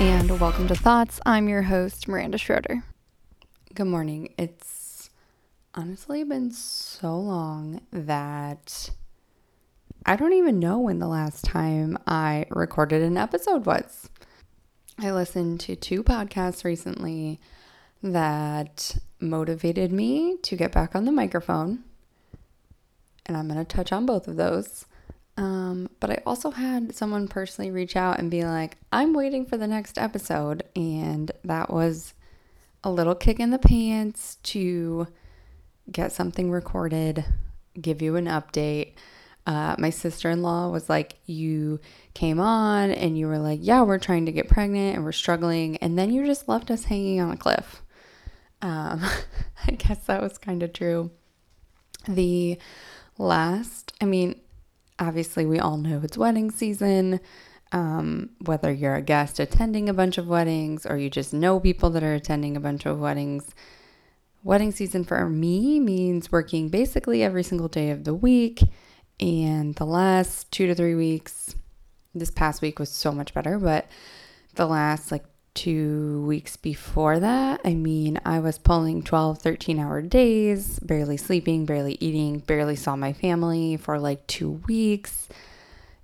and welcome to Thoughts. I'm your host, Miranda Schroeder. Good morning. It's honestly been so long that I don't even know when the last time I recorded an episode was. I listened to two podcasts recently that motivated me to get back on the microphone, and I'm going to touch on both of those. Um, but I also had someone personally reach out and be like, I'm waiting for the next episode. And that was a little kick in the pants to get something recorded, give you an update. Uh, my sister in law was like, You came on and you were like, Yeah, we're trying to get pregnant and we're struggling. And then you just left us hanging on a cliff. Um, I guess that was kind of true. The last, I mean, obviously, we all know it's wedding season. Um, whether you're a guest attending a bunch of weddings or you just know people that are attending a bunch of weddings, wedding season for me means working basically every single day of the week. And the last two to three weeks, this past week was so much better, but the last like two weeks before that, I mean, I was pulling 12, 13 hour days, barely sleeping, barely eating, barely saw my family for like two weeks.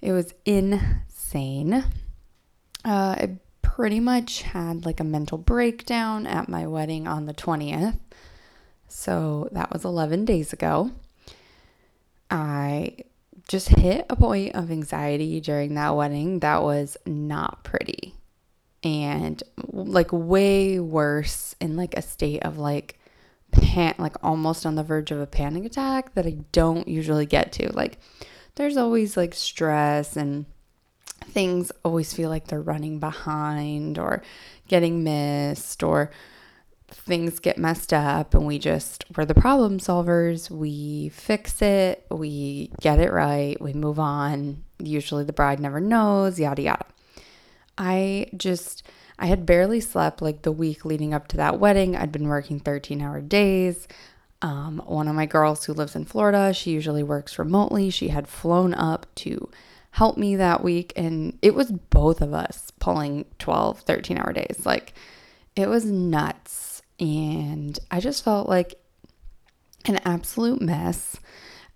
It was insane. Uh, I pretty much had like a mental breakdown at my wedding on the 20th. So that was 11 days ago. I just hit a point of anxiety during that wedding that was not pretty and like way worse in like a state of like pan like almost on the verge of a panic attack that I don't usually get to. Like there's always like stress and things always feel like they're running behind or getting missed or things get messed up and we just we're the problem solvers. We fix it. We get it right. We move on. Usually the bride never knows yada yada i just i had barely slept like the week leading up to that wedding. I'd been working 13 hour days. Um, one of my girls who lives in florida she usually works remotely. She had flown up to help me that week and it was both of us pulling 12 13 hour days. Like it was nuts. And I just felt like an absolute mess.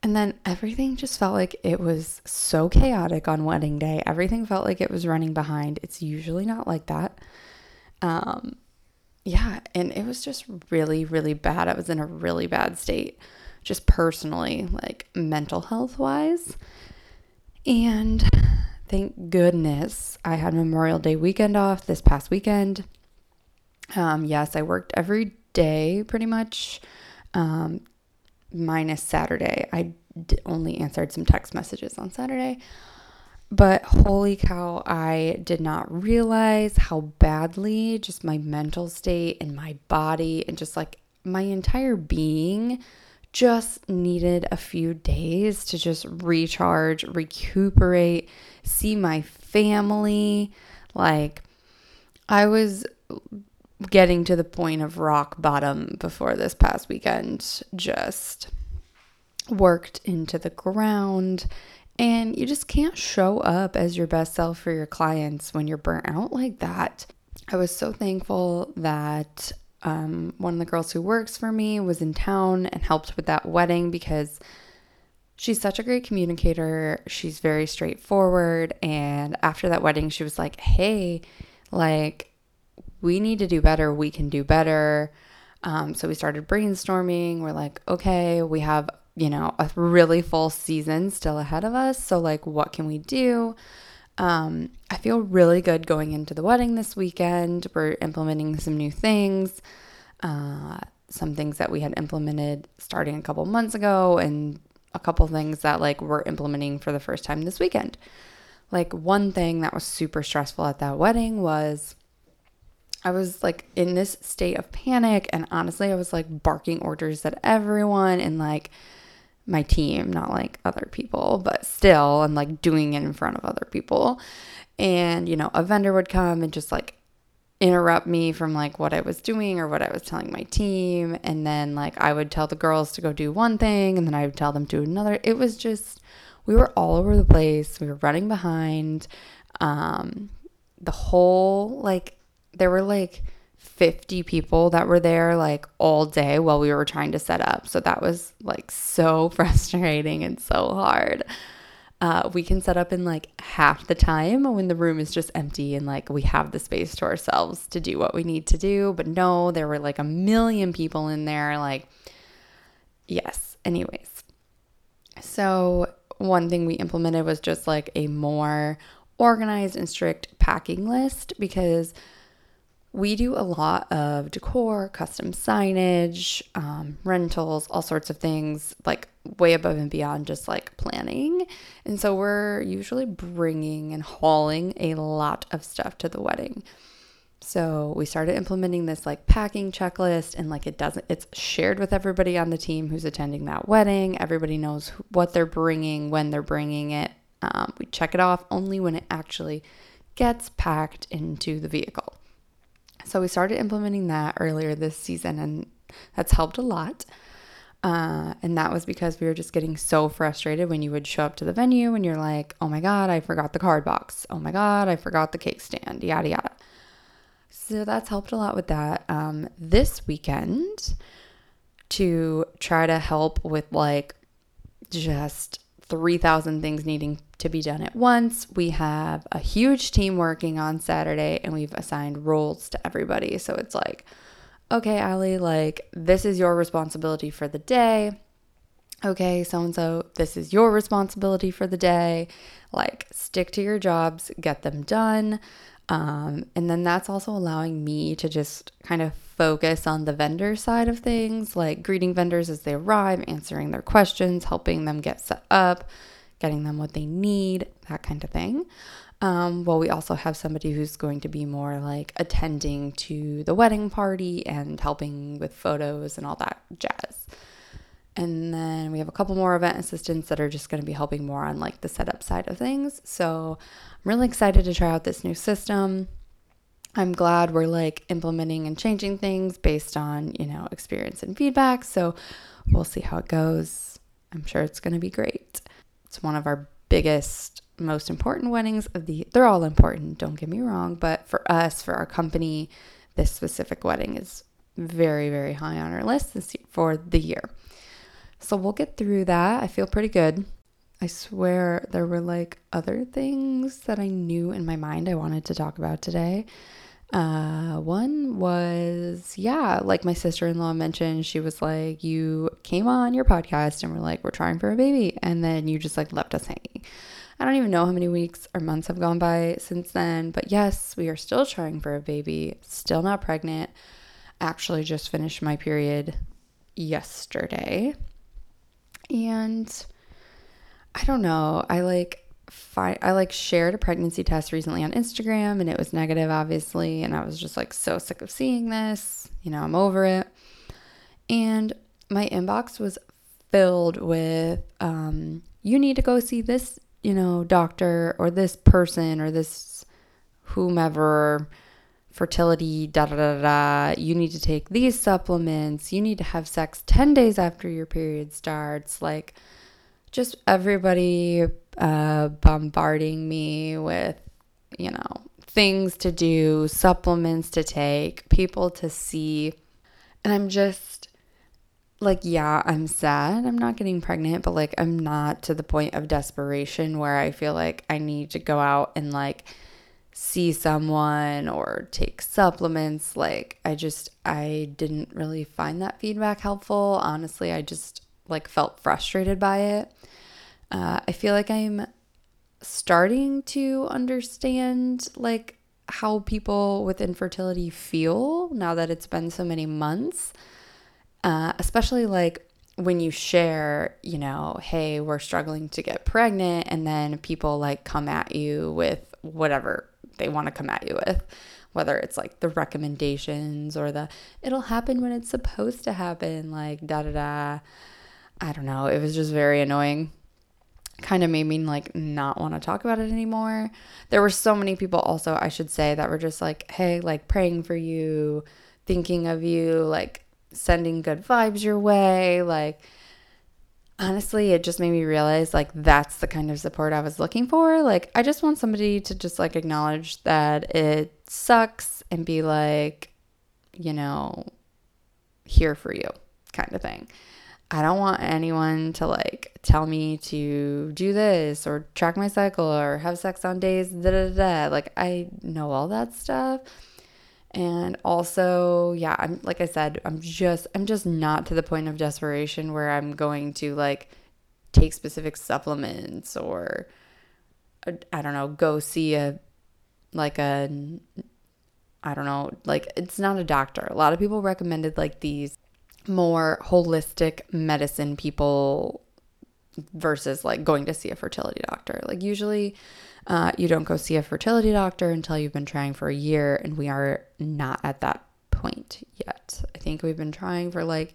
And then everything just felt like it was so chaotic on wedding day. Everything felt like it was running behind. It's usually not like that. Um, yeah, and it was just really, really bad. I was in a really bad state, just personally, like mental health wise. And thank goodness I had Memorial Day weekend off this past weekend. Um, yes, I worked every day pretty much, um, minus Saturday. I d- only answered some text messages on Saturday. But holy cow, I did not realize how badly just my mental state and my body and just like my entire being just needed a few days to just recharge, recuperate, see my family. Like, I was getting to the point of rock bottom before this past weekend just worked into the ground. And you just can't show up as your best self for your clients when you're burnt out like that. I was so thankful that um, one of the girls who works for me was in town and helped with that wedding because she's such a great communicator. She's very straightforward. And after that wedding, she was like, hey, like, we need to do better. We can do better. Um, so we started brainstorming. We're like, okay, we have, you know, a really full season still ahead of us. So, like, what can we do? Um, I feel really good going into the wedding this weekend. We're implementing some new things, uh, some things that we had implemented starting a couple months ago, and a couple things that, like, we're implementing for the first time this weekend. Like, one thing that was super stressful at that wedding was I was like in this state of panic. And honestly, I was like barking orders at everyone and like my team, not like other people, but still, and like doing it in front of other people. And, you know, a vendor would come and just like interrupt me from like what I was doing or what I was telling my team. And then like I would tell the girls to go do one thing and then I would tell them to do another. It was just, we were all over the place. We were running behind. Um, the whole like there were like 50 people that were there like all day while we were trying to set up. So that was like so frustrating and so hard. Uh, we can set up in like half the time when the room is just empty and like we have the space to ourselves to do what we need to do. But no, there were like a million people in there. Like, yes, anyways. So, one thing we implemented was just like a more organized and strict packing list because we do a lot of decor, custom signage, um, rentals, all sorts of things, like way above and beyond just like planning. And so we're usually bringing and hauling a lot of stuff to the wedding. So we started implementing this like packing checklist, and like it doesn't, it's shared with everybody on the team who's attending that wedding. Everybody knows what they're bringing, when they're bringing it. Um, we check it off only when it actually gets packed into the vehicle. So we started implementing that earlier this season, and that's helped a lot. Uh, and that was because we were just getting so frustrated when you would show up to the venue and you're like, oh my God, I forgot the card box. Oh my God, I forgot the cake stand, yada, yada. So that's helped a lot with that. Um, this weekend, to try to help with like just 3,000 things needing to be done at once. We have a huge team working on Saturday and we've assigned roles to everybody. So it's like, okay, Allie, like this is your responsibility for the day. Okay, so and so, this is your responsibility for the day. Like, stick to your jobs, get them done. Um, and then that's also allowing me to just kind of focus on the vendor side of things, like greeting vendors as they arrive, answering their questions, helping them get set up, getting them what they need, that kind of thing. Um, well, we also have somebody who's going to be more like attending to the wedding party and helping with photos and all that jazz. And then we have a couple more event assistants that are just going to be helping more on like the setup side of things. So I'm really excited to try out this new system. I'm glad we're like implementing and changing things based on, you know, experience and feedback. So we'll see how it goes. I'm sure it's going to be great. It's one of our biggest, most important weddings of the they're all important, don't get me wrong, but for us, for our company, this specific wedding is very, very high on our list this for the year. So we'll get through that. I feel pretty good. I swear there were like other things that I knew in my mind I wanted to talk about today. Uh, one was, yeah, like my sister in law mentioned, she was like, You came on your podcast and we're like, We're trying for a baby. And then you just like left us hanging. I don't even know how many weeks or months have gone by since then, but yes, we are still trying for a baby, still not pregnant. Actually, just finished my period yesterday. And I don't know. I like fi- I like shared a pregnancy test recently on Instagram and it was negative obviously and I was just like so sick of seeing this. You know, I'm over it. And my inbox was filled with um you need to go see this, you know, doctor or this person or this whomever fertility, da da da da. You need to take these supplements. You need to have sex 10 days after your period starts. Like, just everybody uh, bombarding me with, you know, things to do, supplements to take, people to see. And I'm just like, yeah, I'm sad I'm not getting pregnant, but like, I'm not to the point of desperation where I feel like I need to go out and like, see someone or take supplements. Like, I just, I didn't really find that feedback helpful. Honestly, I just like felt frustrated by it. Uh, I feel like I'm starting to understand like how people with infertility feel now that it's been so many months. Uh, especially like when you share, you know, hey, we're struggling to get pregnant, and then people like come at you with whatever they want to come at you with, whether it's like the recommendations or the it'll happen when it's supposed to happen, like da da da. I don't know. It was just very annoying. Kind of made me like not want to talk about it anymore. There were so many people, also, I should say, that were just like, hey, like praying for you, thinking of you, like sending good vibes your way. Like, honestly, it just made me realize like that's the kind of support I was looking for. Like, I just want somebody to just like acknowledge that it sucks and be like, you know, here for you kind of thing. I don't want anyone to like tell me to do this or track my cycle or have sex on days, da da da. Like, I know all that stuff. And also, yeah, I'm like I said, I'm just I'm just not to the point of desperation where I'm going to like take specific supplements or uh, I don't know, go see a like a I don't know, like it's not a doctor. A lot of people recommended like these more holistic medicine people versus like going to see a fertility doctor. Like usually uh, you don't go see a fertility doctor until you've been trying for a year, and we are not at that point yet. I think we've been trying for like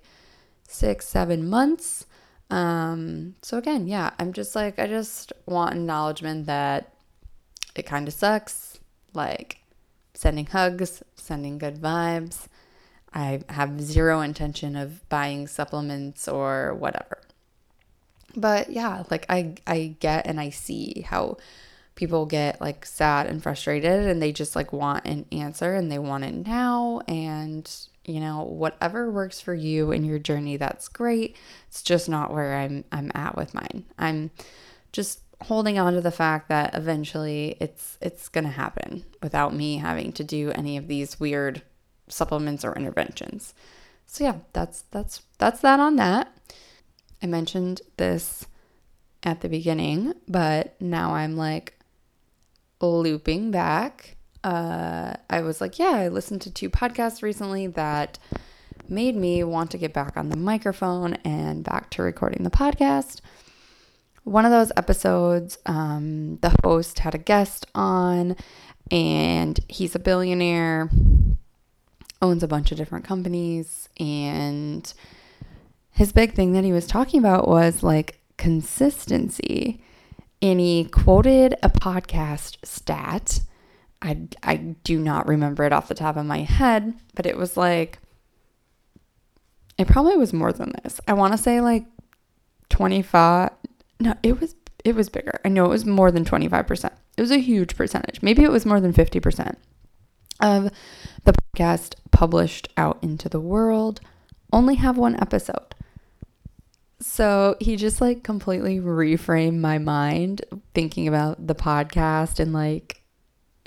six, seven months. Um, so again, yeah, I'm just like, I just want acknowledgement that it kind of sucks. Like sending hugs, sending good vibes. I have zero intention of buying supplements or whatever. But yeah, like I I get and I see how people get like sad and frustrated and they just like want an answer and they want it now and you know whatever works for you in your journey that's great. It's just not where i'm i'm at with mine. I'm just holding on to the fact that eventually it's it's going to happen without me having to do any of these weird supplements or interventions. So yeah that's that's that's that on that. I mentioned this at the beginning but now i'm like looping back, uh, I was like, yeah, I listened to two podcasts recently that made me want to get back on the microphone and back to recording the podcast. One of those episodes, um, the host had a guest on, and he's a billionaire, owns a bunch of different companies, and his big thing that he was talking about was like consistency and he quoted a podcast stat. I, I do not remember it off the top of my head, but it was like, it probably was more than this. I want to say like 25. No, it was, it was bigger. I know it was more than 25%. It was a huge percentage. Maybe it was more than 50% of the podcast published out into the world only have one episode. So he just like completely reframed my mind thinking about the podcast and like,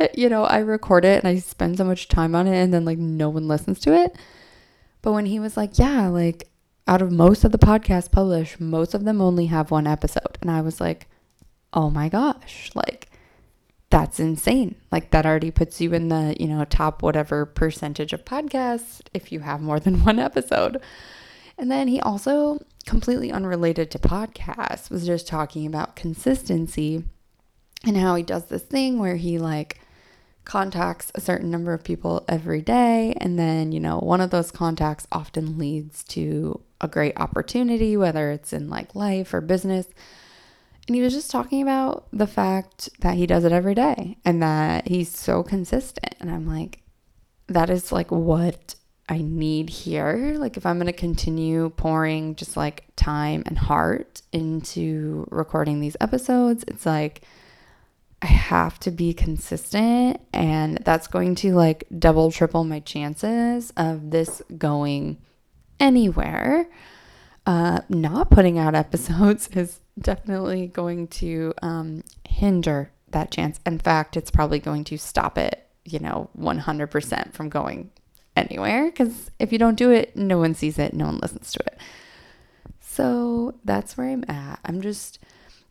eh, you know, I record it and I spend so much time on it and then like no one listens to it. But when he was like, yeah, like out of most of the podcasts published, most of them only have one episode. And I was like, oh my gosh, like that's insane. Like that already puts you in the, you know, top whatever percentage of podcasts if you have more than one episode. And then he also completely unrelated to podcasts was just talking about consistency and how he does this thing where he like contacts a certain number of people every day and then you know one of those contacts often leads to a great opportunity whether it's in like life or business. And he was just talking about the fact that he does it every day and that he's so consistent. And i'm like that is like what I need here. Like, if I'm going to continue pouring just like time and heart into recording these episodes, it's like I have to be consistent, and that's going to like double, triple my chances of this going anywhere. Uh, not putting out episodes is definitely going to um, hinder that chance. In fact, it's probably going to stop it, you know, 100% from going anywhere because if you don't do it, no one sees it, no one listens to it. So that's where I'm at. I'm just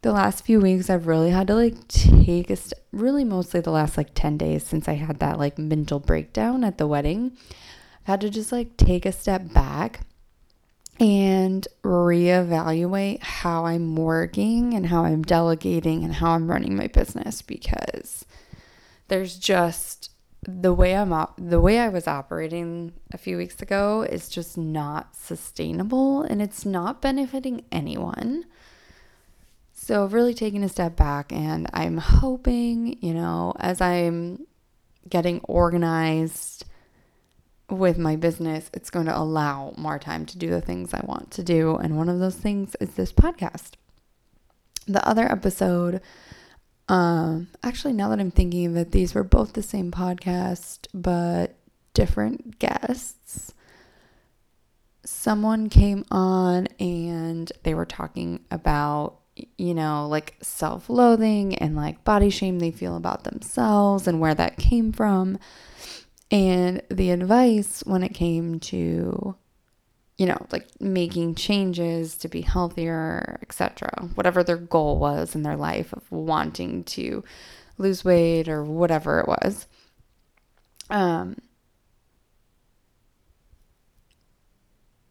the last few weeks I've really had to like take a st- really mostly the last like 10 days since I had that like mental breakdown at the wedding. I've had to just like take a step back and reevaluate how I'm working and how I'm delegating and how I'm running my business because there's just the way I'm op- the way I was operating a few weeks ago is just not sustainable and it's not benefiting anyone. So really taking a step back and I'm hoping, you know, as I'm getting organized with my business, it's going to allow more time to do the things I want to do. And one of those things is this podcast. The other episode, um, actually, now that I'm thinking of it, these were both the same podcast, but different guests. Someone came on and they were talking about, you know, like self loathing and like body shame they feel about themselves and where that came from. And the advice when it came to, you know, like making changes to be healthier, etc., whatever their goal was in their life of wanting to lose weight or whatever it was. Um,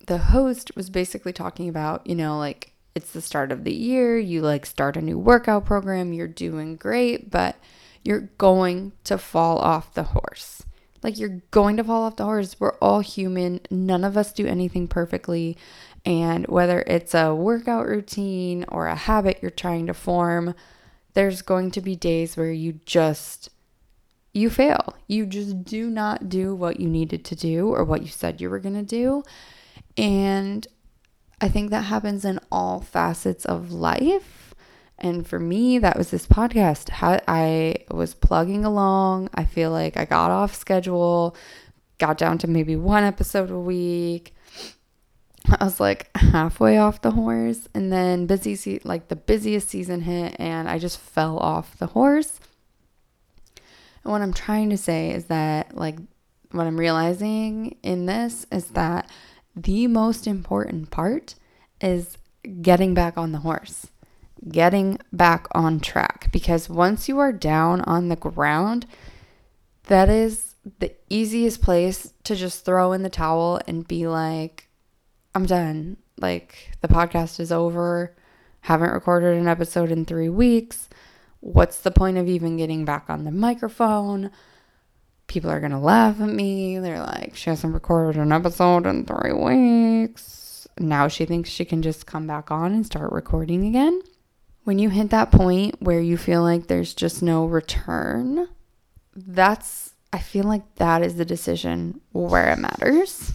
the host was basically talking about, you know, like it's the start of the year, you like start a new workout program, you're doing great, but you're going to fall off the horse. Like you're going to fall off the horse. We're all human. None of us do anything perfectly. And whether it's a workout routine or a habit you're trying to form, there's going to be days where you just you fail. You just do not do what you needed to do or what you said you were going to do. And I think that happens in all facets of life. And for me, that was this podcast. I was plugging along. I feel like I got off schedule, got down to maybe one episode a week. I was like halfway off the horse, and then busy se- like the busiest season hit, and I just fell off the horse. And what I'm trying to say is that, like, what I'm realizing in this is that the most important part is getting back on the horse getting back on track because once you are down on the ground, that is the easiest place to just throw in the towel and be like, I'm done. Like, the podcast is over. Haven't recorded an episode in three weeks. What's the point of even getting back on the microphone? People are going to laugh at me. They're like, she hasn't recorded an episode in three weeks. Now she thinks she can just come back on and start recording again. When you hit that point where you feel like there's just no return, that's, I feel like that is the decision where it matters.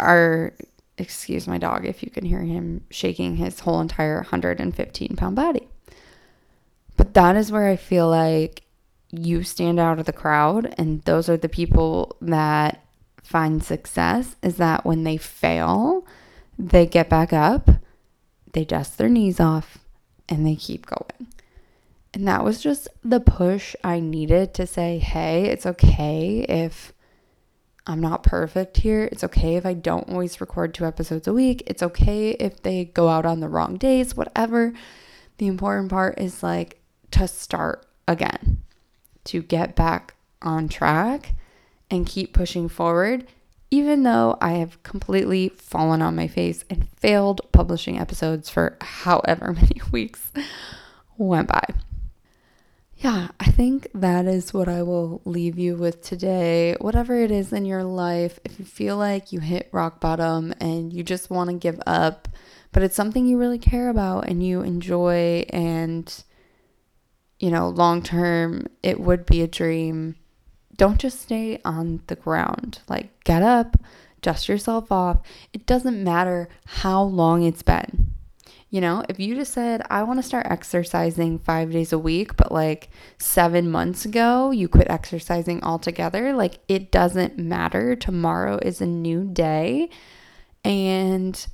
Our, excuse my dog if you can hear him shaking his whole entire 115 pound body. But that is where I feel like you stand out of the crowd, and those are the people that find success is that when they fail, they get back up, they dust their knees off, and they keep going. And that was just the push I needed to say, hey, it's okay if I'm not perfect here. It's okay if I don't always record two episodes a week. It's okay if they go out on the wrong days, whatever. The important part is like to start again, to get back on track and keep pushing forward even though I have completely fallen on my face and failed publishing episodes for however many weeks went by. Yeah, I think that is what I will leave you with today. Whatever it is in your life, if you feel like you hit rock bottom and you just want to give up, but it's something you really care about and you enjoy, and you know, long term, it would be a dream don't just stay on the ground. Like, get up, dust yourself off. It doesn't matter how long it's been. You know, if you just said, I want to start exercising five days a week, but like seven months ago you quit exercising altogether, like it doesn't matter. Tomorrow is a new day. And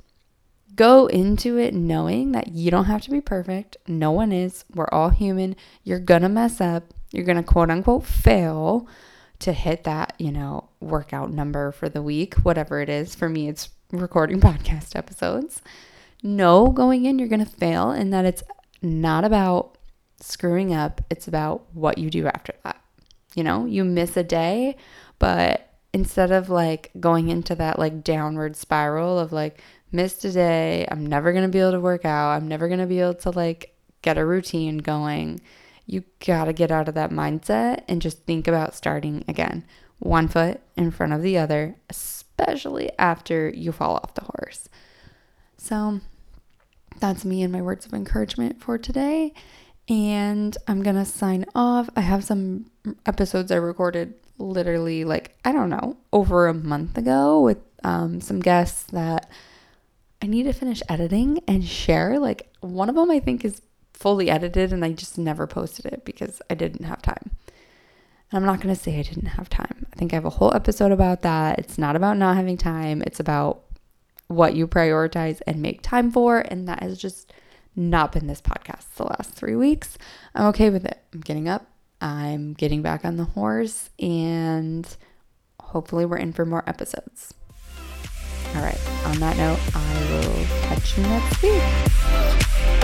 go into it knowing that you don't have to be perfect. No one is. We're all human. You're going to mess up. You're going to quote unquote fail to hit that, you know, workout number for the week, whatever it is. For me, it's recording podcast episodes. Know going in you're going to fail and that it's not about screwing up, it's about what you do after that. You know, you miss a day, but instead of like going into that like downward spiral of like missed a day, I'm never going to be able to work out, I'm never going to be able to like get a routine going you got to get out of that mindset and just think about starting again, one foot in front of the other, especially after you fall off the horse. So that's me and my words of encouragement for today. And I'm to sign off. I have some episodes I recorded literally like, I don't know, over a month ago with um, some guests that I need to finish editing and share. Like one of them I think is fully edited and I just never posted it because I didn't have time. And I'm not going to say I didn't have time. I think I have a whole episode about that. It's not about not having time, it's about what you prioritize and make time for. And that has just not been this podcast the last three weeks. I'm okay with it. I'm getting up, I'm getting back on the horse, and hopefully, we're in for more episodes. All right, on that note, I will catch you next week.